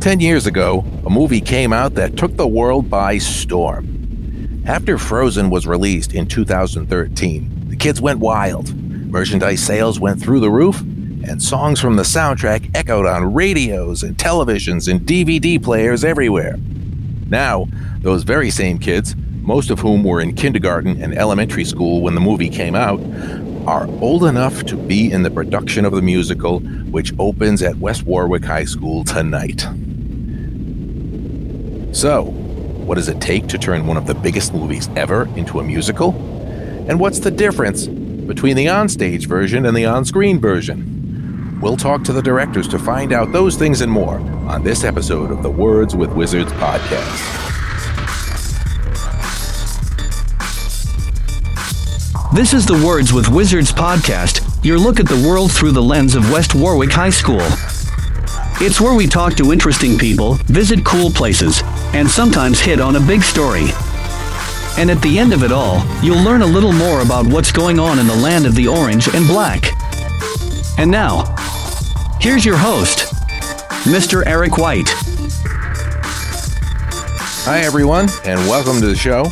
Ten years ago, a movie came out that took the world by storm. After Frozen was released in 2013, the kids went wild. Merchandise sales went through the roof, and songs from the soundtrack echoed on radios and televisions and DVD players everywhere. Now, those very same kids, most of whom were in kindergarten and elementary school when the movie came out, are old enough to be in the production of the musical, which opens at West Warwick High School tonight. So, what does it take to turn one of the biggest movies ever into a musical? And what's the difference between the onstage version and the on screen version? We'll talk to the directors to find out those things and more on this episode of the Words with Wizards podcast. This is the Words with Wizards podcast, your look at the world through the lens of West Warwick High School. It's where we talk to interesting people, visit cool places, and sometimes hit on a big story. And at the end of it all, you'll learn a little more about what's going on in the land of the orange and black. And now, here's your host, Mr. Eric White. Hi, everyone, and welcome to the show.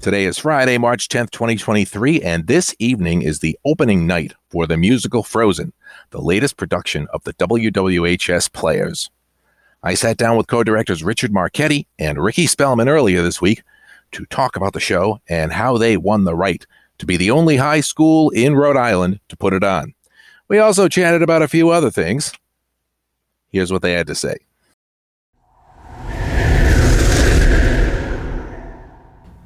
Today is Friday, March 10th, 2023, and this evening is the opening night for the musical Frozen, the latest production of the WWHS Players. I sat down with co directors Richard Marchetti and Rikki Spellman earlier this week to talk about the show and how they won the right to be the only high school in Rhode Island to put it on. We also chatted about a few other things. Here's what they had to say.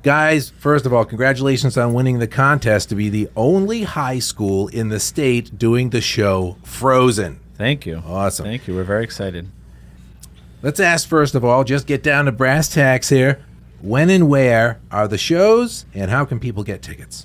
Guys, first of all, congratulations on winning the contest to be the only high school in the state doing the show Frozen. Thank you. Awesome. Thank you. We're very excited. Let's ask first of all, just get down to brass tacks here. When and where are the shows, and how can people get tickets?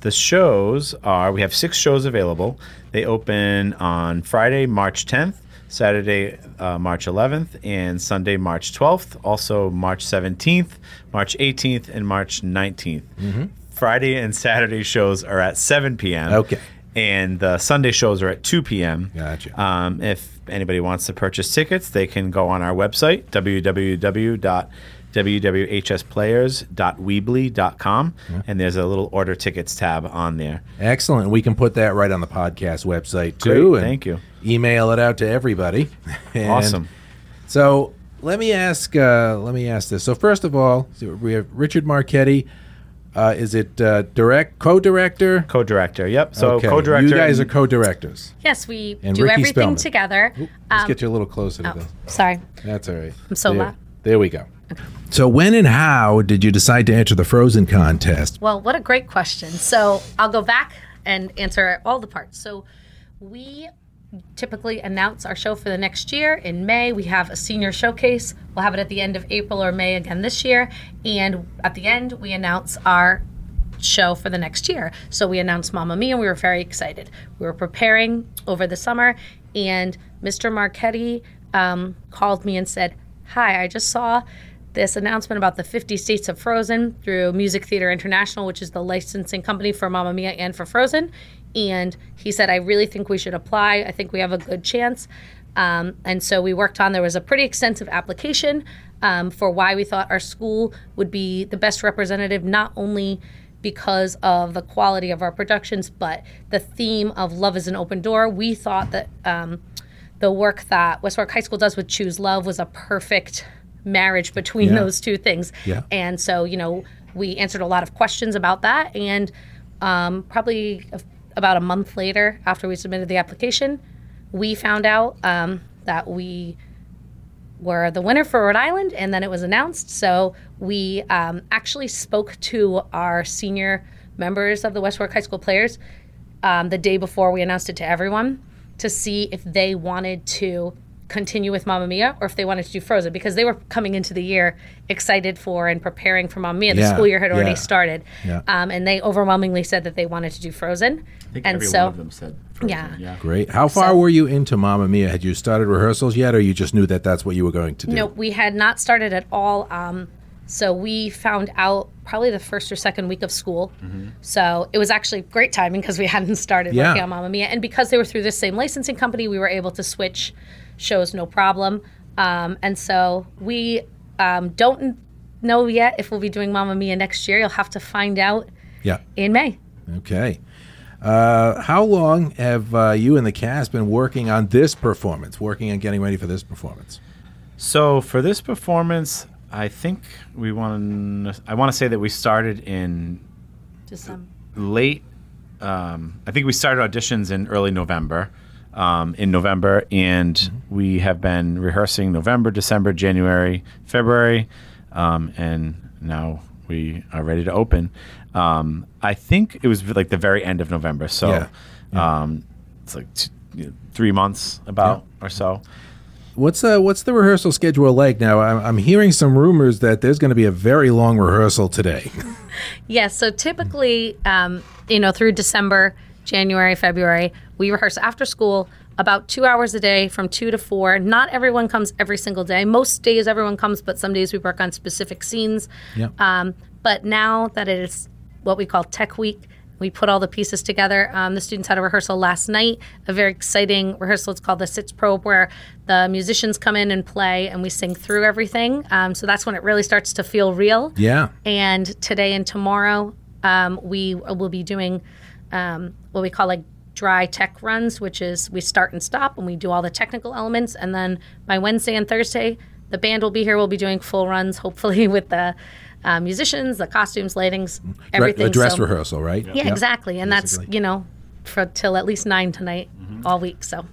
The shows are we have six shows available. They open on Friday, March 10th, Saturday, uh, March 11th, and Sunday, March 12th. Also, March 17th, March 18th, and March 19th. Friday and Saturday shows are at 7 p.m. Okay. And the Sunday shows are at 2 p.m. Gotcha. Um, if anybody wants to purchase tickets, they can go on our website, www.www.hsplayers.weebly.com, and there's a little order tickets tab on there. Excellent. We can put that right on the podcast website too. Great, thank you. Email it out to everybody. And Awesome. So let me ask. Uh, let me ask this. So first of all, we have Richard Marchetti. Uh, is it uh, direct co-director? Co-director, yep. So Okay. co-director. You guys are co-directors. Yes, we And do Rikki everything Spellman. together. Let's Um, get you a little closer to oh, this. sorry. That's all right. I'm so there, loud. There we go. So when and how did you decide to enter the Frozen contest? Well, what a great question. So I'll go back and answer all the parts. So we typically announce our show for the next year in May. We have a senior showcase. We'll have it at the end of April or May again this year. And at the end, we announce our show for the next year. So we announced Mamma Mia. And we were very excited. We were preparing over the summer, and Mr. Marchetti um, called me and said, Hi, I just saw this announcement about the 50 states of Frozen through Music Theatre International, which is the licensing company for Mamma Mia and for Frozen. And he said, I really think we should apply. I think we have a good chance. Um, and so we worked on, there was a pretty extensive application um, for why we thought our school would be the best representative, not only because of the quality of our productions, but the theme of love is an open door. We thought that um, the work that West Warwick High School does with Choose Love was a perfect marriage between Yeah. those two things. Yeah. And so, you know, we answered a lot of questions about that. And um, probably a- about a month later, after we submitted the application, we found out um, that we were the winner for Rhode Island, and then it was announced. So we um, actually spoke to our senior members of the West Warwick High School players um, the day before we announced it to everyone to see if they wanted to continue with Mamma Mia or if they wanted to do Frozen because they were coming into the year excited for and preparing for Mamma Mia. The Yeah, school year had already yeah. started, Yeah. um, and they overwhelmingly said that they wanted to do Frozen. I think and every so, one of them said Frozen, Yeah. yeah. Great. How far So- were you into Mamma Mia? Had you started rehearsals yet, or you just knew that that's what you were going to do? No, we had not started at all. Um, so we found out probably the first or second week of school. So it was actually great timing because we hadn't started Yeah. working on Mamma Mia, and because they were through the same licensing company, we were able to switch shows no problem. Um, and so we um, don't know yet if we'll be doing Mamma Mia next year. You'll have to find out Yeah. in May. Okay. Uh, how long have uh, you and the cast been working on this performance, working on getting ready for this performance? So for this performance, I think we want. I want to say that we started in December. late. Um, I think we started auditions in early November. Um, in November, and we have been rehearsing November, December, January, February, um, and now we are ready to open. Um, I think it was like the very end of November, so Yeah. Yeah. Um, it's like t- three months about or so. What's uh, what's the rehearsal schedule like now? I'm, I'm hearing some rumors that there's going to be a very long rehearsal today. Yes. so typically, um, you know, through December, January, February, we rehearse after school about two hours a day from two to four. Not everyone comes every single day. Most days everyone comes, but some days we work on specific scenes. Yep. Um, but now that it is what we call Tech Week, we put all the pieces together. Um, the students had a rehearsal last night, a very exciting rehearsal. It's called the Sitzprobe, where the musicians come in and play, and we sing through everything. Um, so that's when it really starts to feel real. yeah. And today and tomorrow, um, we will be doing um, what we call like dry tech runs, which is we start and stop and we do all the technical elements. And then by Wednesday and Thursday, the band will be here. We'll be doing full runs, hopefully with the uh, musicians, the costumes, lightings, everything. a dress So- rehearsal, right? Yeah, Yep. exactly. And that's you know for till at least nine tonight, all week. So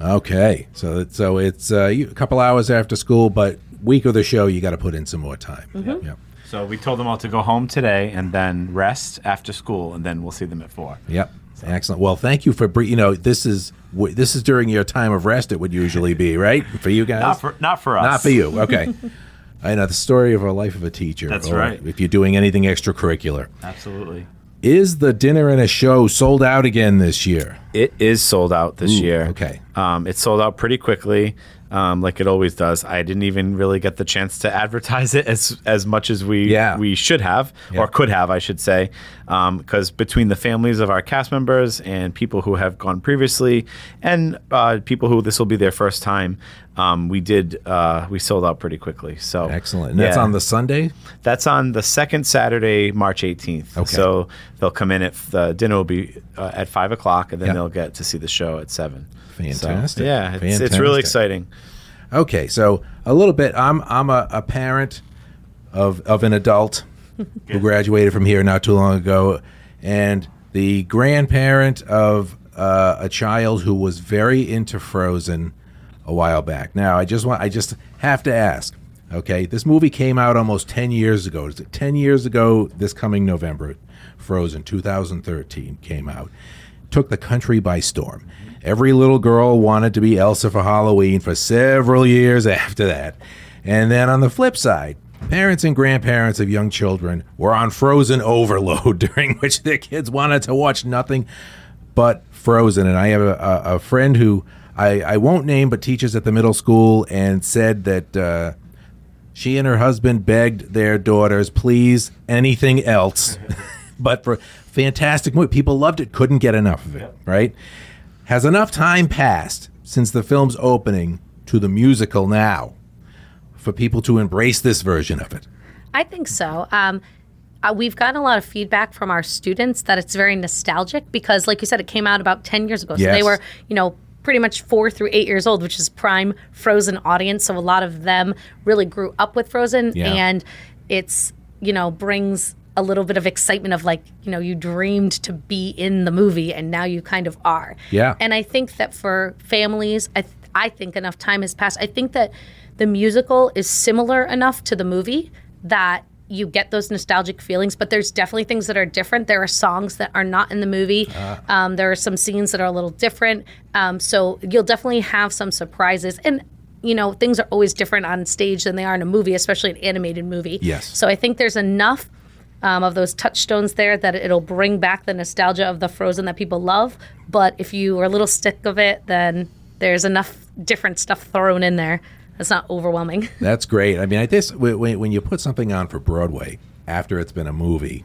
Okay, so so it's uh, you- a couple hours after school, but week of the show you got to put in some more time. Mm-hmm. Yep. So we told them all to go home today and then rest after school, and then we'll see them at four. Yep. Excellent. Well, thank you for br- you know this is w- this is during your time of rest. It would usually be right for you guys. Not for not for us. Not for you. Okay. I know the story of a life of a teacher. That's or right. If you're doing anything extracurricular, Absolutely. is the dinner and a show sold out again this year? It is sold out this Ooh, year. okay. Um, it sold out pretty quickly, um, like it always does. I didn't even really get the chance to advertise it as as much as we Yeah. we should have Yeah. or could have, I should say, because between the families of our cast members and people who have gone previously, and uh, people who this will be their first time, um, we did uh, we sold out pretty quickly. So Excellent. And that's on the Sunday. That's on the second Saturday, March 18th. Okay. So they'll come in at the dinner will be uh, at five o'clock, and then Yeah. they'll get to see the show at seven. So, Fantastic. yeah, it's, it's really exciting. Okay, so a little bit. I'm I'm a, a parent of of an adult who graduated from here not too long ago, and the grandparent of uh, a child who was very into Frozen a while back. Now, I just want I just have to ask. Okay, this movie came out almost ten years ago. Is it ten years ago? This coming November, Frozen 2013 came out took the country by storm. Every little girl wanted to be Elsa for Halloween for several years after that. And then on the flip side, parents and grandparents of young children were on Frozen overload, during which their kids wanted to watch nothing but Frozen. And I have a, a, a friend who I, I won't name, but teaches at the middle school, and said that uh, she and her husband begged their daughters, please, anything else. but for fantastic movie. People loved it, couldn't get enough of it, right? Has enough time passed since the film's opening to the musical now for people to embrace this version of it? I think so. Um, uh, we've gotten a lot of feedback from our students that it's very nostalgic because, like you said, it came out about 10 years ago. So Yes. they were, you know, pretty much four through eight years old, which is prime Frozen audience. So a lot of them really grew up with Frozen. Yeah. And it's, you know, brings a little bit of excitement of like, you know, you dreamed to be in the movie and now you kind of are. Yeah. And I think that for families, I, th- I think enough time has passed. I think that the musical is similar enough to the movie that you get those nostalgic feelings, but there's definitely things that are different. There are songs that are not in the movie. Um, there are some scenes that are a little different. Um, so you'll definitely have some surprises. And you know, things are always different on stage than they are in a movie, especially an animated movie. Yes. So I think there's enough um, of those touchstones there that it'll bring back the nostalgia of the Frozen that people love. But if you are a little sick of it, then there's enough different stuff thrown in there. It's not overwhelming. That's great. I mean, I guess when, when when you put something on for Broadway after it's been a movie,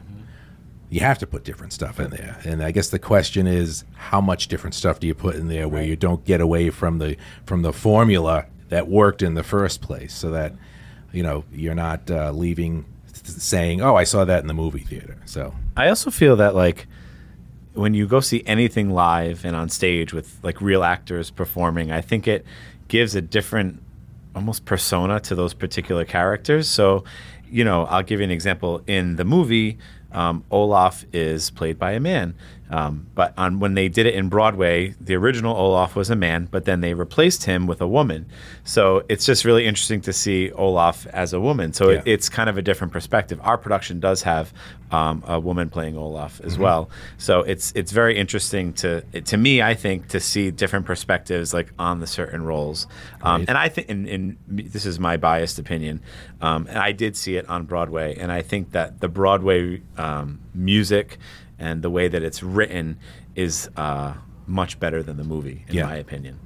you have to put different stuff in there. And I guess the question is, how much different stuff do you put in there where you don't get away from the from the formula that worked in the first place, so that you know you're not uh, leaving saying, "Oh, I saw that in the movie theater." So I also feel that like when you go see anything live and on stage with like real actors performing, I think it gives a different almost persona to those particular characters. So, you know, I'll give you an example. In the movie, um, Olaf is played by a man. Um, but on when they did it in Broadway, the original Olaf was a man, but then they replaced him with a woman. So it's just really interesting to see Olaf as a woman. So Yeah. it, it's kind of a different perspective. Our production does have um, a woman playing Olaf as Mm-hmm. well. So it's it's very interesting to to me. I think to see different perspectives like on the certain roles. Um, and I think, and this is my biased opinion, um, and I did see it on Broadway, and I think that the Broadway um, music and the way that it's written is uh, much better than the movie, in Yeah. my opinion.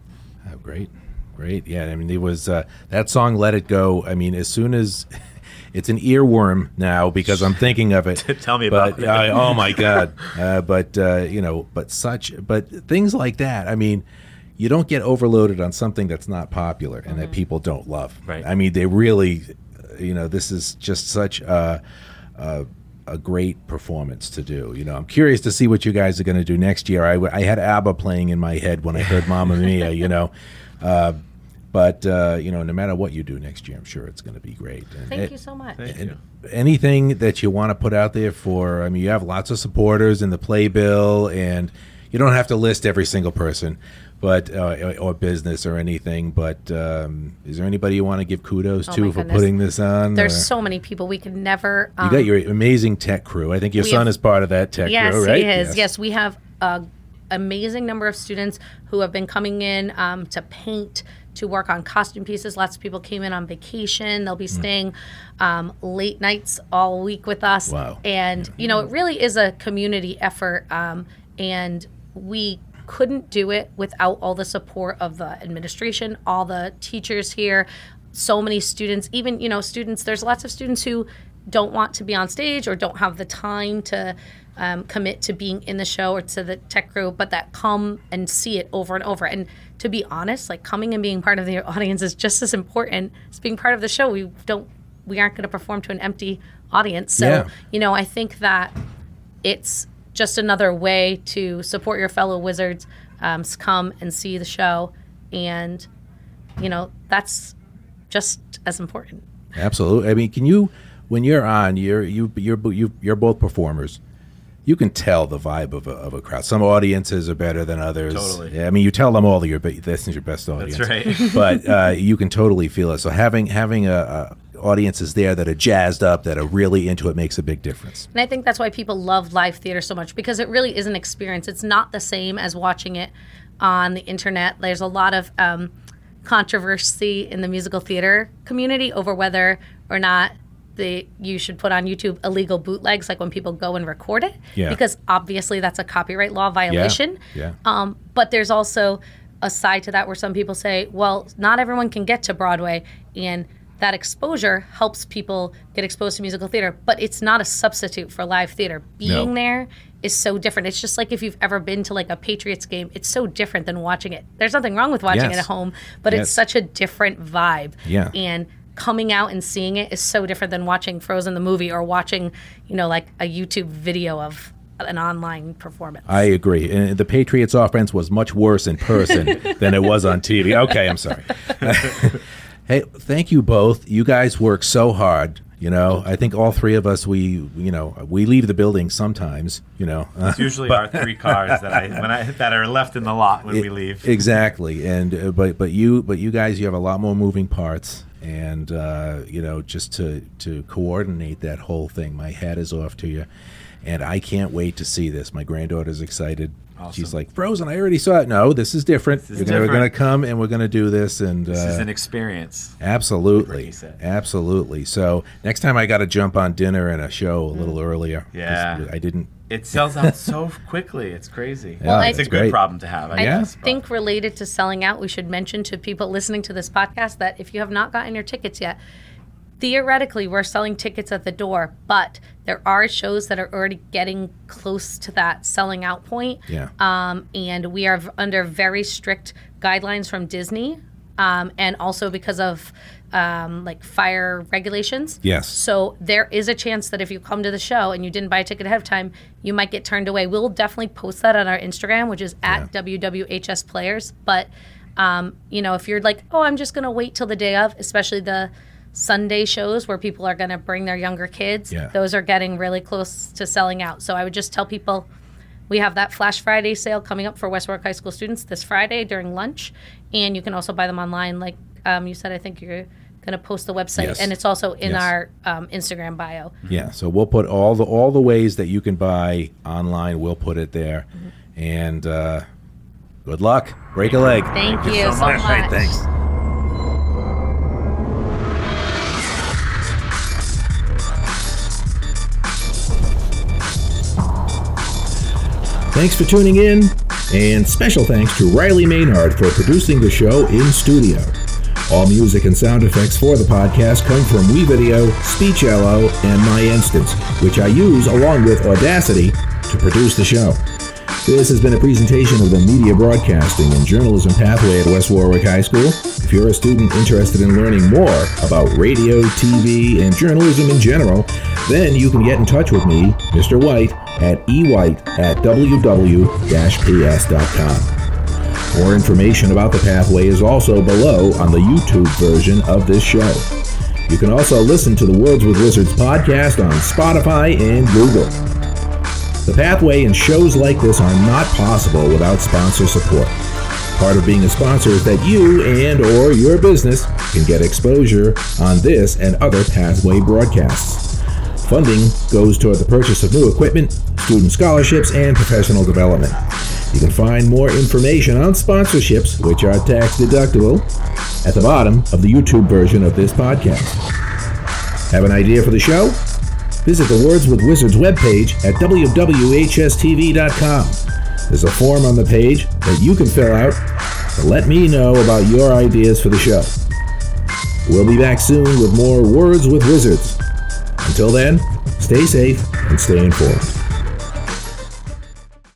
Oh, great, great. Yeah, I mean, it was uh, that song "Let It Go." I mean, as soon as it's an earworm now because I'm thinking of it. Tell me but, about it. oh my god! Uh, but uh, you know, but such, but things like that. I mean. You don't get overloaded on something that's not popular and that people don't love. Right. I mean, they really, uh, you know, this is just such a, a, a great performance to do. You know, I'm curious to see what you guys are going to do next year. I had ABBA playing in my head when I heard Mamma Mia, you know. Uh, but, uh, you know, no matter what you do next year, I'm sure it's going to be great. And Thank it- you so much. and anything that you want to put out there for, I mean, you have lots of supporters in the playbill, and you don't have to list every single person. But uh, or business or anything, but um, is there anybody you want to give kudos Oh to for goodness. putting this on? There's or- so many people we could never. you Um, got your amazing tech crew. I think your son have- is part of that tech yes, crew, right? he is. Yes. we have a amazing number of students who have been coming in um, to paint, to work on costume pieces. Lots of people came in on vacation. They'll be Hmm. staying um, late nights all week with us. Wow. And you know, it really is a community effort, um, and we couldn't do it without all the support of the administration, all the teachers here, so many students, even, you know, students, there's lots of students who don't want to be on stage or don't have the time to um, commit to being in the show or to the tech crew, but that come and see it over and over. And to be honest, like coming and being part of the audience is just as important as being part of the show. We don't, we aren't going to perform to an empty audience. So, Yeah. you know, I think that it's just another way to support your fellow wizards um, come and see the show and you know that's just as important Absolutely. I mean, can you when you're on, you're you you're you you're both performers. You can tell the vibe of a, of a crowd. Some audiences are better than others. Totally. Yeah, I mean, you tell them all that your be- this is your best audience. That's right. but uh, you can totally feel it. So having having a, a audiences there that are jazzed up, that are really into it, makes a big difference. and i think that's why people love live theater so much because it really is an experience it's not the same as watching it on the internet there's a lot of um, controversy in the musical theater community over whether or not the you should put on YouTube illegal bootlegs like when people go and record it Yeah. because obviously that's a copyright law violation Yeah. Um, but there's also a side to that where some people say, well, not everyone can get to Broadway, and that exposure helps people get exposed to musical theater, but it's not a substitute for live theater. Being No. there is so different. It's just like if you've ever been to like a Patriots game, it's so different than watching it. There's nothing wrong with watching it at home, but Yes. it's such a different vibe. Yeah. And coming out and seeing it is so different than watching Frozen the movie or watching, you know, like a YouTube video of an online performance. I agree. And the Patriots offense was much worse in person than it was on TV. Okay, I'm sorry. hey, thank you both. You guys work so hard. You know, I think all three of us, we, you know, we leave the building sometimes. You know, It's usually our three cars that I when I that are left in the lot when we leave. Exactly, and uh, but but you but you guys you have a lot more moving parts, and uh, you know just to to coordinate that whole thing. My hat is off to you, and I can't wait to see this. My granddaughter's excited. She's like Frozen. I already saw it. No, this is different. is we're, gonna, we're gonna come and we're gonna do this, and This uh, is an experience. absolutely, Like you said. absolutely. So next time I got to jump on dinner and a show a little earlier. Yeah. I didn't. It sells out so quickly. It's crazy. Well, it's a it's good great. problem to have. I, I guess, but- think related to selling out, we should mention to people listening to this podcast that if you have not gotten your tickets yet, theoretically we're selling tickets at the door, but there are shows that are already getting close to that selling out point. Yeah. Um, and we are under very strict guidelines from Disney um, and also because of um, like fire regulations. Yes. So there is a chance that if you come to the show and you didn't buy a ticket ahead of time, you might get turned away. We'll definitely post that on our Instagram, which is at WWHS Players. But um, you know, if you're like, oh, I'm just gonna wait till the day of, especially the Sunday shows where people are gonna bring their younger kids, Yeah. those are getting really close to selling out. So I would just tell people. We have that Flash Friday sale coming up for West Warwick High School students this Friday during lunch, and you can also buy them online. Like um, you said, I think you're going to post the website, Yes. and it's also in Yes. our um, Instagram bio. Yeah, so we'll put all the all the ways that you can buy online. We'll put it there, and uh, good luck. Break a leg. Thank you so much. Thanks. Thanks for tuning in, and special thanks to Riley Maynard for producing the show in studio. All music and sound effects for the podcast come from WeVideo, Speechelo, and Myinstants, which I use along with Audacity to produce the show. This has been a presentation of the Media Broadcasting and Journalism Pathway at West Warwick High School. If you're a student interested in learning more about radio, TV, and journalism in general, then you can get in touch with me, Mr. White, at ewhite at ww-ps.com. More information about the pathway is also below on the YouTube version of this show. You can also listen to the Worlds with Wizards podcast on Spotify and Google. The pathway and shows like this are not possible without sponsor support. Part of being a sponsor is that you and or your business can get exposure on this and other pathway broadcasts. Funding goes toward the purchase of new equipment, student scholarships, and professional development. You can find more information on sponsorships, which are tax deductible, at the bottom of the YouTube version of this podcast. Have an idea for the show? Visit the Words with Wizards webpage at www.hstv.com. There's a form on the page that you can fill out to let me know about your ideas for the show. We'll be back soon with more Words with Wizards. Until then, stay safe and stay informed.